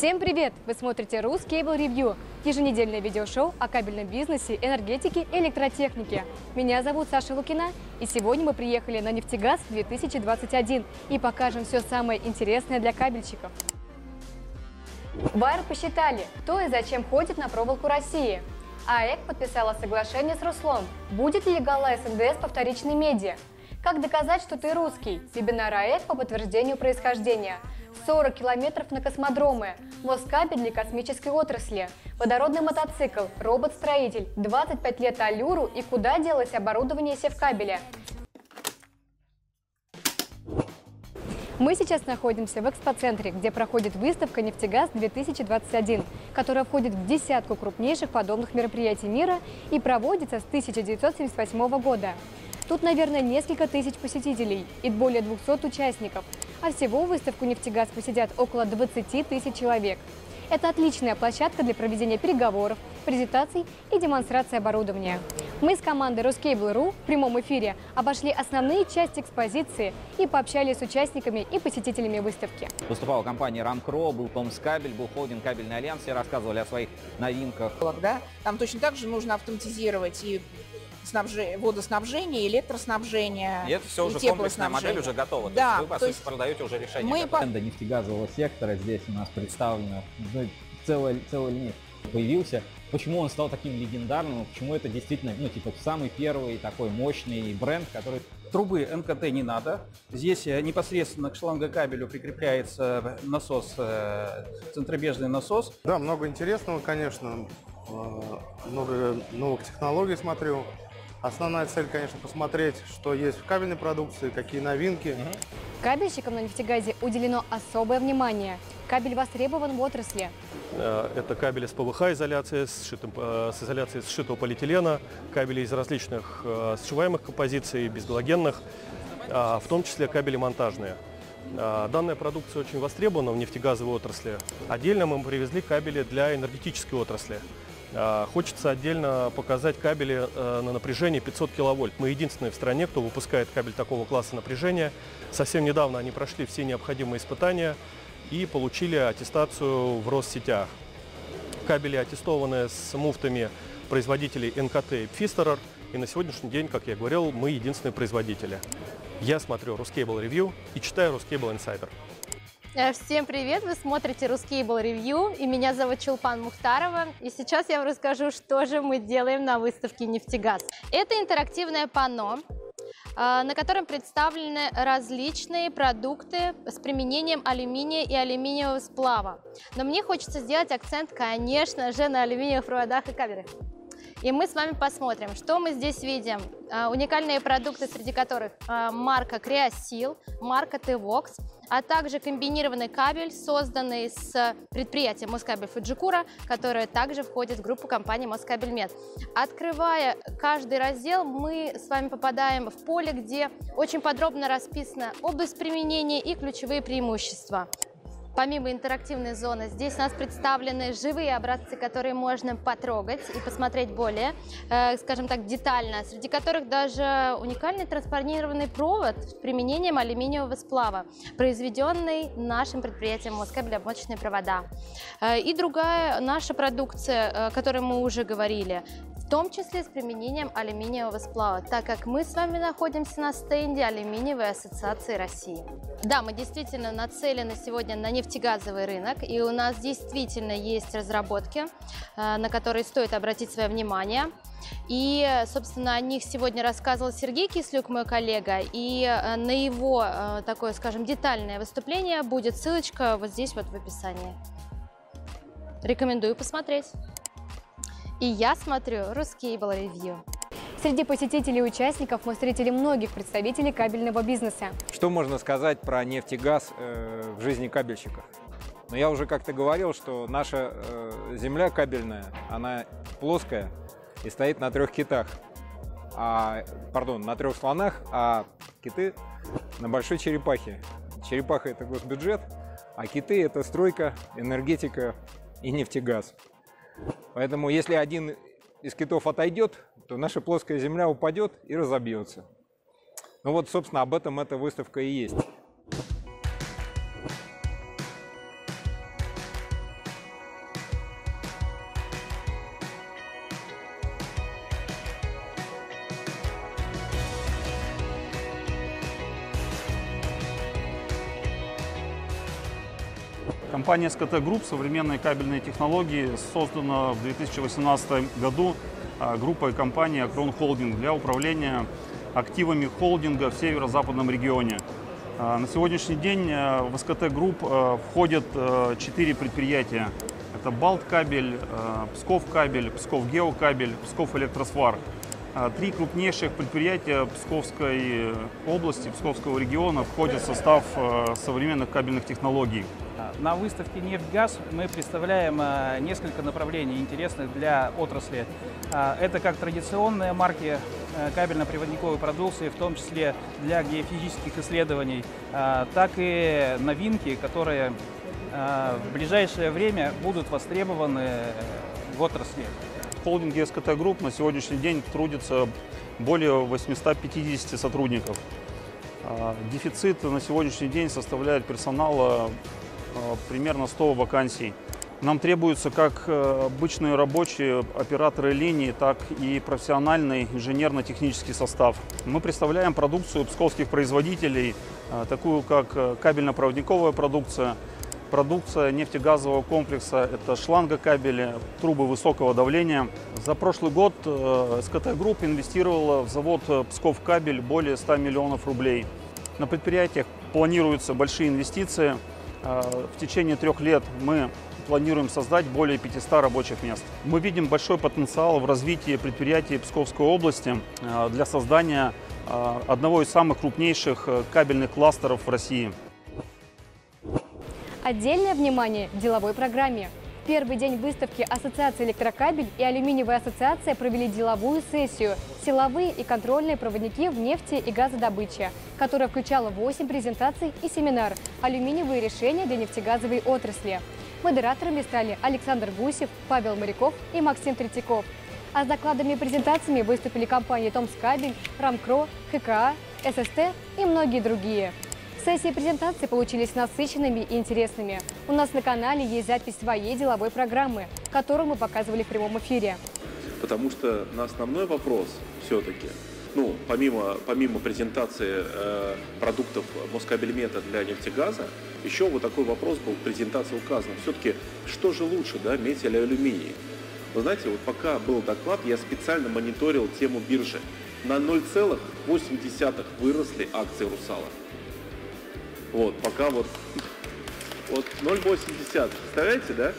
Всем привет! Вы смотрите Рускейбл Review – еженедельное видеошоу о кабельном бизнесе, энергетике и электротехнике. Меня зовут Саша Лукина, и сегодня мы приехали на Нефтегаз 2021 и покажем все самое интересное для кабельщиков. Байер посчитали, кто и зачем ходит на проволоку России. АЭК подписала соглашение с Руслом. Будет ли Гала СНДС по вторичной меди? Как доказать, что ты русский? Вебинар АЭК по подтверждению происхождения – 40 километров на космодромы, Москабель для космической отрасли, водородный мотоцикл, робот-строитель, 25 лет Алюру и куда делось оборудование севкабеля. Мы сейчас находимся в экспоцентре, где проходит выставка «Нефтегаз-2021», которая входит в десятку крупнейших подобных мероприятий мира и проводится с 1978 года. Тут, наверное, несколько тысяч посетителей и более 200 участников – а всего в выставку «Нефтегаз» посетят около 20 тысяч человек. Это отличная площадка для проведения переговоров, презентаций и демонстрации оборудования. Мы с командой Ruscable.ru в прямом эфире обошли основные части экспозиции и пообщались с участниками и посетителями выставки. Выступала компания Рамкро, был Томскабель, был холдинг Кабельный Альянс, все рассказывали о своих новинках. Да? Там точно так же нужно автоматизировать и снабже... водоснабжение, электроснабжение. И это все уже комплексная модель уже готова. Да, то есть вы, по сути, есть продаете уже решение. Мы по... нефтегазового сектора здесь у нас представлено ну, целая, целая линия появился. Почему он стал таким легендарным, почему это действительно, ну, типа, самый первый такой мощный бренд, который... Трубы НКТ не надо. Здесь э, непосредственно к шлангокабелю прикрепляется насос, э, центробежный насос. Да, много интересного, конечно. Э, много новых технологий смотрю. Основная цель, конечно, посмотреть, что есть в кабельной продукции, какие новинки. Кабельщикам на нефтегазе уделено особое внимание. Кабель востребован в отрасли. Э, это кабели с ПВХ-изоляцией, с, сшитым, э, с изоляцией сшитого полиэтилена, кабели из различных э, сшиваемых композиций, безгалогенных, в том числе кабели монтажные. Данная продукция очень востребована в нефтегазовой отрасли. Отдельно мы привезли кабели для энергетической отрасли. А, хочется отдельно показать кабели э, на напряжение 500 киловольт. Мы единственные в стране, кто выпускает кабель такого класса напряжения. Совсем недавно они прошли все необходимые испытания и получили аттестацию в Россетях. Кабели аттестованы с муфтами производителей НКТ и Pfisterer. И на сегодняшний день, как я говорил, мы единственные производители. Я смотрю Ruscable Review и читаю Ruscable Insider. Э, всем привет! Вы смотрите Ruscable Review и меня зовут Чулпан Мухтарова. И сейчас я вам расскажу, что же мы делаем на выставке «Нефтегаз». Это интерактивное панно, э, на котором представлены различные продукты с применением алюминия и алюминиевого сплава. Но мне хочется сделать акцент, конечно же, на алюминиевых проводах и кабелях. И мы с вами посмотрим, что мы здесь видим. А, уникальные продукты, среди которых а, марка Creosil, марка T-Vox, а также комбинированный кабель, созданный с предприятием Москабель Фуджикура, которое также входит в группу компании Москабель Мед. Открывая каждый раздел, мы с вами попадаем в поле, где очень подробно расписана область применения и ключевые преимущества. Помимо интерактивной зоны, здесь у нас представлены живые образцы, которые можно потрогать и посмотреть более, э, скажем так, детально, среди которых даже уникальный транспонированный провод с применением алюминиевого сплава, произведенный нашим предприятием Москабель обмоточные провода. Э, и другая наша продукция, э, о которой мы уже говорили, в том числе с применением алюминиевого сплава, так как мы с вами находимся на стенде Алюминиевой ассоциации России. Да, мы действительно нацелены сегодня на нефтегазовый рынок, и у нас действительно есть разработки, э, на которые стоит обратить свое внимание. И, собственно, о них сегодня рассказывал Сергей Кислюк, мой коллега, и э, на его э, такое, скажем, детальное выступление будет ссылочка вот здесь вот в описании. Рекомендую посмотреть. И я смотрю Ruscable Review. Среди посетителей и участников мы встретили многих представителей кабельного бизнеса. Что можно сказать про нефть и газ э, в жизни кабельщиков? Но я уже как-то говорил, что наша э, земля кабельная, она плоская и стоит на трех китах. А, пардон, на трех слонах, а киты на большой черепахе. Черепаха – это госбюджет, а киты – это стройка, энергетика и нефтегаз. Поэтому если один из китов отойдет, то наша плоская Земля упадет и разобьется. Ну вот, собственно, об этом эта выставка и есть. Компания SKT Group «Современные кабельные технологии» создана в 2018 году а, группой компании «Акрон Холдинг» для управления активами холдинга в северо-западном регионе. А, на сегодняшний день э, в СКТ Групп входят четыре предприятия. Это Балт кабель, Псков кабель, Псков геокабель, Псков электросвар. Три крупнейших предприятия Псковской области, Псковского региона входят в состав современных кабельных технологий. На выставке «Нефть-газ» мы представляем несколько направлений интересных для отрасли. Это как традиционные марки Э, кабельно-проводниковой продукции, в том числе для геофизических исследований, э, так и новинки, которые э, в ближайшее время будут востребованы в отрасли. В холдинге СКТ Групп на сегодняшний день трудится более 850 сотрудников. Дефицит на сегодняшний день составляет персонала примерно 100 вакансий. Нам требуются как э, обычные рабочие операторы линии, так и профессиональный инженерно-технический состав. Мы представляем продукцию псковских производителей, э, такую как э, кабельно-проводниковая продукция, продукция нефтегазового комплекса, это шлангокабели, трубы высокого давления. За прошлый год СКТ Групп инвестировала в завод Псков Кабель более 100 миллионов рублей. На предприятиях планируются большие инвестиции. В течение трех лет мы планируем создать более 500 рабочих мест. Мы видим большой потенциал в развитии предприятий Псковской области э, для создания э, одного из самых крупнейших э, кабельных кластеров в России. Отдельное внимание деловой программе. Первый день выставки Ассоциация электрокабель и Алюминиевая ассоциация провели деловую сессию «Силовые и контрольные проводники в нефти и газодобыче», которая включала 8 презентаций и семинар «Алюминиевые решения для нефтегазовой отрасли». Модераторами стали Александр Гусев, Павел Моряков и Максим Третьяков. А с докладами и презентациями выступили компании «Томскабель», «Рамкро», ХКА, ССТ и многие другие. Сессии презентации получились насыщенными и интересными. У нас на канале есть запись своей деловой программы, которую мы показывали в прямом эфире. Потому что на основной вопрос все-таки ну, помимо, помимо презентации э, продуктов Москабельмета для нефтегаза, еще вот такой вопрос был в презентации указан. Все-таки, что же лучше, да, медь или алюминий? Вы знаете, вот пока был доклад, я специально мониторил тему биржи. На 0,8 выросли акции «Русала». Вот, пока вот, вот 0,80. Представляете, да?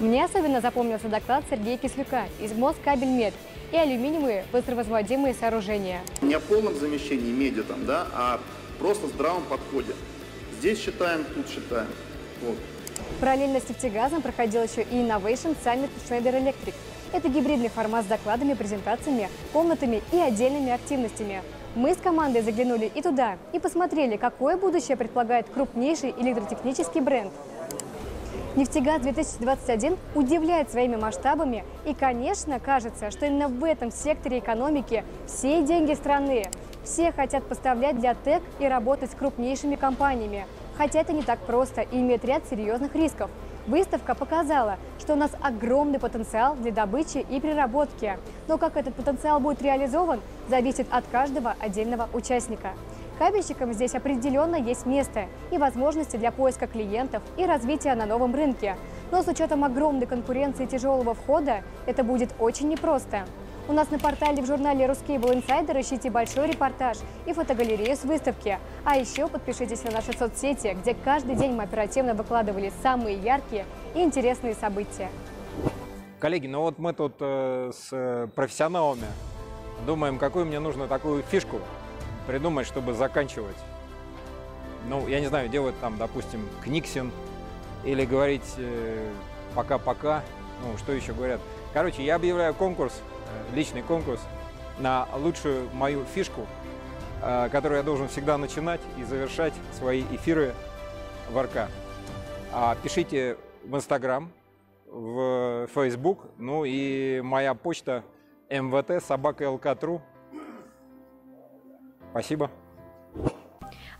Мне особенно запомнился доклад Сергея Кислюка из Москабельмет – и алюминиевые быстровозводимые сооружения. Не о полном замещении меди, там, да, а просто здравом подходе. Здесь считаем, тут считаем. Вот. Параллельно с нефтегазом проходил еще и Innovation Summit Schneider Electric. Это гибридный формат с докладами, презентациями, комнатами и отдельными активностями. Мы с командой заглянули и туда, и посмотрели, какое будущее предполагает крупнейший электротехнический бренд – «Нефтегаз-2021» удивляет своими масштабами и, конечно, кажется, что именно в этом секторе экономики все деньги страны. Все хотят поставлять для ТЭК и работать с крупнейшими компаниями. Хотя это не так просто и имеет ряд серьезных рисков. Выставка показала, что у нас огромный потенциал для добычи и переработки. Но как этот потенциал будет реализован, зависит от каждого отдельного участника. Кабельщикам здесь определенно есть место и возможности для поиска клиентов и развития на новом рынке. Но с учетом огромной конкуренции тяжелого входа это будет очень непросто. У нас на портале в журнале «Русский Insider» ищите большой репортаж и фотогалерею с выставки. А еще подпишитесь на наши соцсети, где каждый день мы оперативно выкладывали самые яркие и интересные события. Коллеги, ну вот мы тут э, с профессионалами думаем, какую мне нужно такую фишку придумать, чтобы заканчивать. Ну, я не знаю, делать там, допустим, книксин или говорить э, пока-пока, ну, что еще говорят. Короче, я объявляю конкурс, э, личный конкурс на лучшую мою фишку, э, которую я должен всегда начинать и завершать свои эфиры в РК. А, пишите в Инстаграм, в Facebook, ну и моя почта mvt собака lk.ru Спасибо.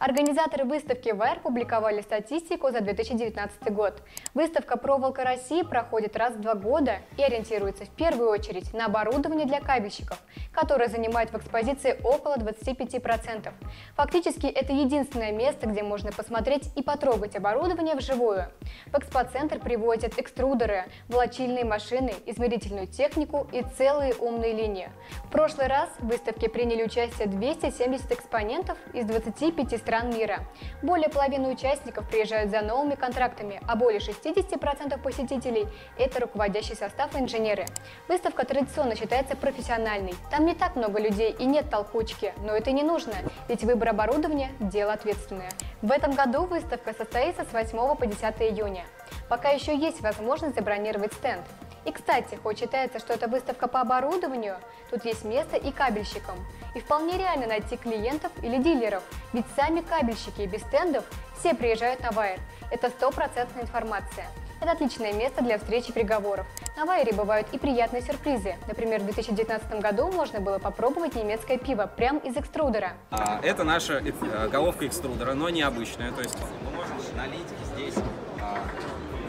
Организаторы выставки ВАР публиковали статистику за 2019 год. Выставка «Проволока России» проходит раз в два года и ориентируется в первую очередь на оборудование для кабельщиков, которое занимает в экспозиции около 25%. Фактически это единственное место, где можно посмотреть и потрогать оборудование вживую. В экспоцентр приводят экструдеры, волочильные машины, измерительную технику и целые умные линии. В прошлый раз в выставке приняли участие 270 экспонентов из 25 стран мира. Более половины участников приезжают за новыми контрактами, а более 60% посетителей – это руководящий состав и инженеры. Выставка традиционно считается профессиональной. Там не так много людей и нет толкучки, но это не нужно, ведь выбор оборудования – дело ответственное. В этом году выставка состоится с 8 по 10 июня. Пока еще есть возможность забронировать стенд. И, кстати, хоть считается, что это выставка по оборудованию, тут есть место и кабельщикам. И вполне реально найти клиентов или дилеров, ведь сами кабельщики без стендов все приезжают на Вайер. Это стопроцентная информация. Это отличное место для встречи и переговоров. На Вайере бывают и приятные сюрпризы. Например, в 2019 году можно было попробовать немецкое пиво прямо из экструдера. А, это наша э, головка экструдера, но необычная. То есть мы можем налить здесь а,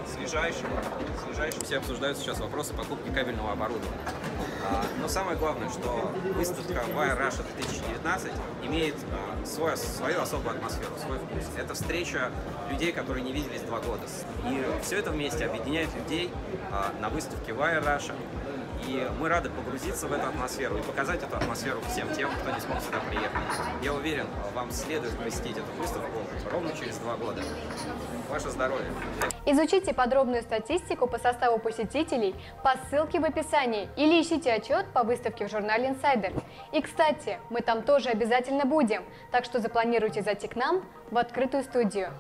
свежайшего, свежайшего. Все обсуждают сейчас вопросы покупки кабельного оборудования. А, но самое главное, что выставка Wire Russia 2019 имеет а, свой, свою особую атмосферу, свой вкус. Это встреча людей, которые не виделись два года. И все это вместе объединяет людей а, на выставке Wire Russia. И мы рады погрузиться в эту атмосферу и показать эту атмосферу всем тем, кто не смог сюда приехать. Я уверен, вам следует посетить эту выставку ровно через два года. Ваше здоровье! Изучите подробную статистику по составу посетителей по ссылке в описании или ищите отчет по выставке в журнале Insider. И, кстати, мы там тоже обязательно будем, так что запланируйте зайти к нам в открытую студию.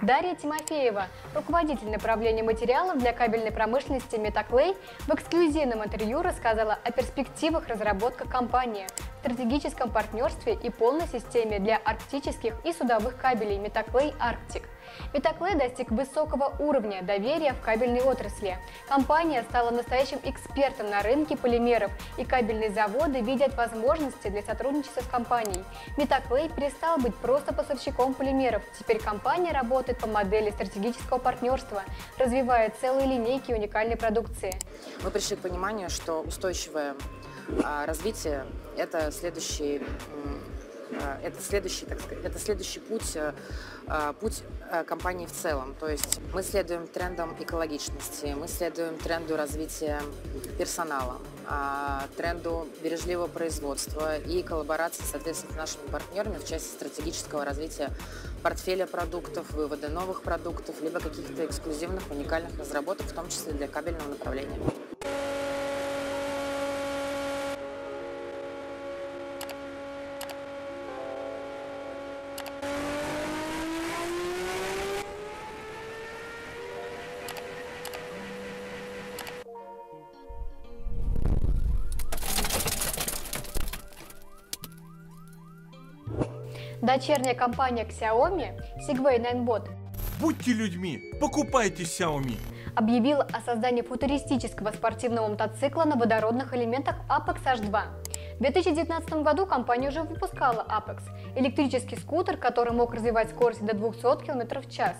Дарья Тимофеева, руководитель направления материалов для кабельной промышленности Метаклей, в эксклюзивном интервью рассказала о перспективах разработки компании, стратегическом партнерстве и полной системе для арктических и судовых кабелей Метаклей Арктик. Метаклей достиг высокого уровня доверия в кабельной отрасли. Компания стала настоящим экспертом на рынке полимеров, и кабельные заводы видят возможности для сотрудничества с компанией. Метаклей перестал быть просто поставщиком полимеров. Теперь компания работает по модели стратегического партнерства, развивая целые линейки уникальной продукции. Мы пришли к пониманию, что устойчивое а, развитие – это следующий а, это следующий, так сказать, это следующий путь, а, путь компании в целом. То есть мы следуем трендам экологичности, мы следуем тренду развития персонала, тренду бережливого производства и коллаборации, соответственно, с нашими партнерами в части стратегического развития портфеля продуктов, вывода новых продуктов, либо каких-то эксклюзивных, уникальных разработок, в том числе для кабельного направления. Дочерняя компания Xiaomi Segway Ninebot Будьте людьми, покупайте Xiaomi. объявила о создании футуристического спортивного мотоцикла на водородных элементах Apex H2. В 2019 году компания уже выпускала Apex – электрический скутер, который мог развивать скорость до 200 км в час.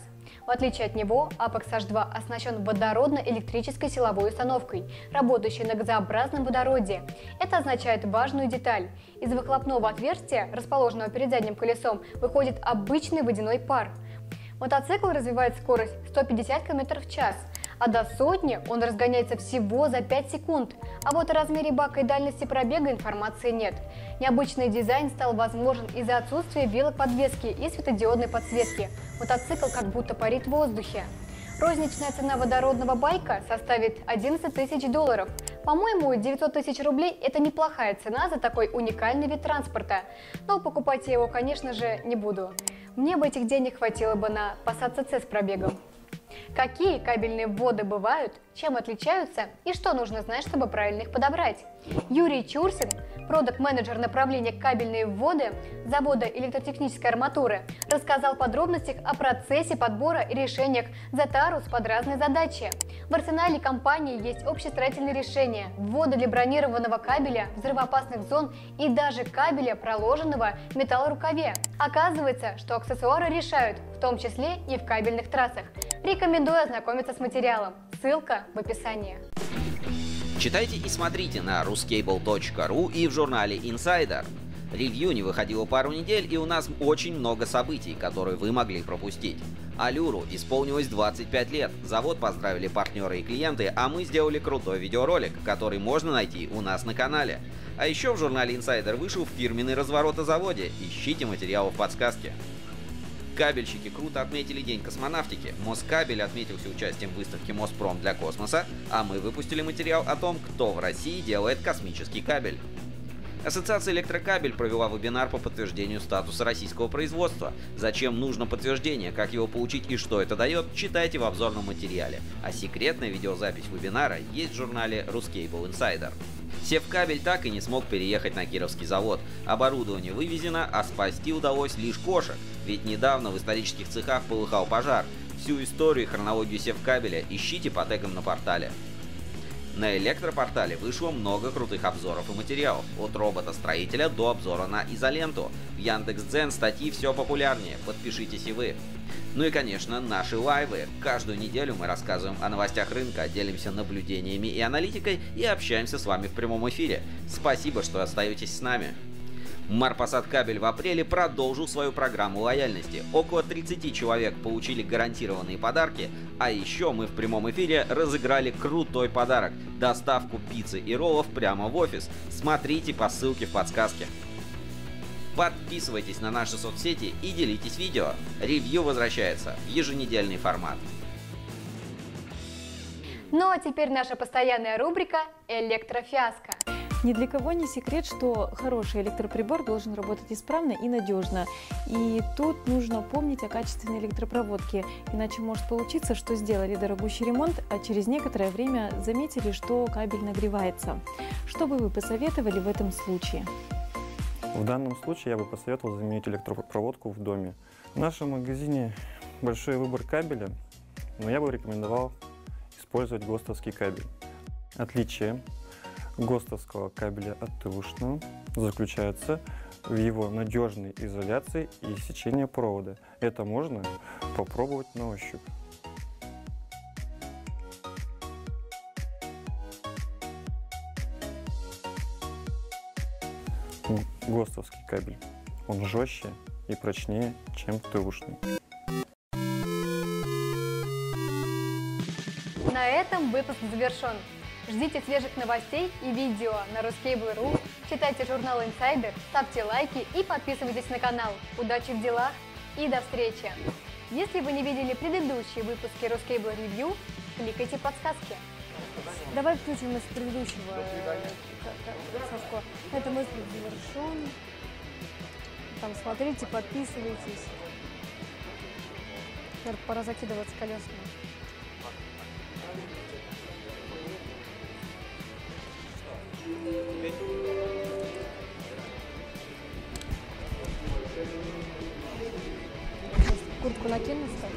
В отличие от него, Apex H2 оснащен водородно-электрической силовой установкой, работающей на газообразном водороде. Это означает важную деталь. Из выхлопного отверстия, расположенного перед задним колесом, выходит обычный водяной пар. Мотоцикл развивает скорость 150 км в час, а до сотни он разгоняется всего за 5 секунд. А вот о размере бака и дальности пробега информации нет. Необычный дизайн стал возможен из-за отсутствия велоподвески и светодиодной подсветки. Мотоцикл как будто парит в воздухе. Розничная цена водородного байка составит 11 тысяч долларов. По-моему, 900 тысяч рублей – это неплохая цена за такой уникальный вид транспорта. Но покупать я его, конечно же, не буду. Мне бы этих денег хватило бы на Passat CC с пробегом. Какие кабельные вводы бывают, чем отличаются и что нужно знать, чтобы правильно их подобрать? Юрий Чурсин, продакт-менеджер направления кабельные вводы завода электротехнической арматуры, рассказал подробностях о процессе подбора и решениях Затарус под разные задачи. В арсенале компании есть общестроительные решения, ввода для бронированного кабеля, взрывоопасных зон и даже кабеля, проложенного в металлорукаве. Оказывается, что аксессуары решают, в том числе и в кабельных трассах. Рекомендую ознакомиться с материалом. Ссылка в описании. Читайте и смотрите на ruscable.ru и в журнале Insider. Ревью не выходило пару недель, и у нас очень много событий, которые вы могли пропустить. Алюру исполнилось 25 лет, завод поздравили партнеры и клиенты, а мы сделали крутой видеоролик, который можно найти у нас на канале. А еще в журнале Insider вышел фирменный разворот о заводе, ищите материалы в подсказке. Кабельщики круто отметили День космонавтики. Москабель отметился участием в выставке Моспром для космоса, а мы выпустили материал о том, кто в России делает космический кабель. Ассоциация «Электрокабель» провела вебинар по подтверждению статуса российского производства. Зачем нужно подтверждение, как его получить и что это дает, читайте в обзорном материале. А секретная видеозапись вебинара есть в журнале Ruscable Insider. Севкабель так и не смог переехать на Кировский завод. Оборудование вывезено, а спасти удалось лишь кошек, ведь недавно в исторических цехах полыхал пожар. Всю историю и хронологию Севкабеля ищите по тегам на портале. На электропортале вышло много крутых обзоров и материалов, от робота-строителя до обзора на изоленту. В Яндекс.Дзен статьи все популярнее, подпишитесь и вы. Ну и, конечно, наши лайвы. Каждую неделю мы рассказываем о новостях рынка, делимся наблюдениями и аналитикой и общаемся с вами в прямом эфире. Спасибо, что остаетесь с нами. Марпасад Кабель в апреле продолжил свою программу лояльности. Около 30 человек получили гарантированные подарки, а еще мы в прямом эфире разыграли крутой подарок – доставку пиццы и роллов прямо в офис. Смотрите по ссылке в подсказке. Подписывайтесь на наши соцсети и делитесь видео. Ревью возвращается в еженедельный формат. Ну а теперь наша постоянная рубрика «Электрофиаско». Ни для кого не секрет, что хороший электроприбор должен работать исправно и надежно. И тут нужно помнить о качественной электропроводке, иначе может получиться, что сделали дорогущий ремонт, а через некоторое время заметили, что кабель нагревается. Что бы вы посоветовали в этом случае? В данном случае я бы посоветовал заменить электропроводку в доме. В нашем магазине большой выбор кабеля, но я бы рекомендовал использовать ГОСТовский кабель. Отличие ГОСТовского кабеля от ТУшного заключается в его надежной изоляции и сечении провода. Это можно попробовать на ощупь. ГОСТовский кабель. Он жестче и прочнее, чем ТУшный. На этом выпуск завершен. Ждите свежих новостей и видео на Ruskable.ru, читайте журнал Insider, ставьте лайки и подписывайтесь на канал. Удачи в делах и до встречи! Если вы не видели предыдущие выпуски Ruscable Review, кликайте подсказки. Давай включим из предыдущего Сашко. Это мысль завершен. Там смотрите, подписывайтесь. Наверное, пора закидываться колесами. Куртку накину, что ли?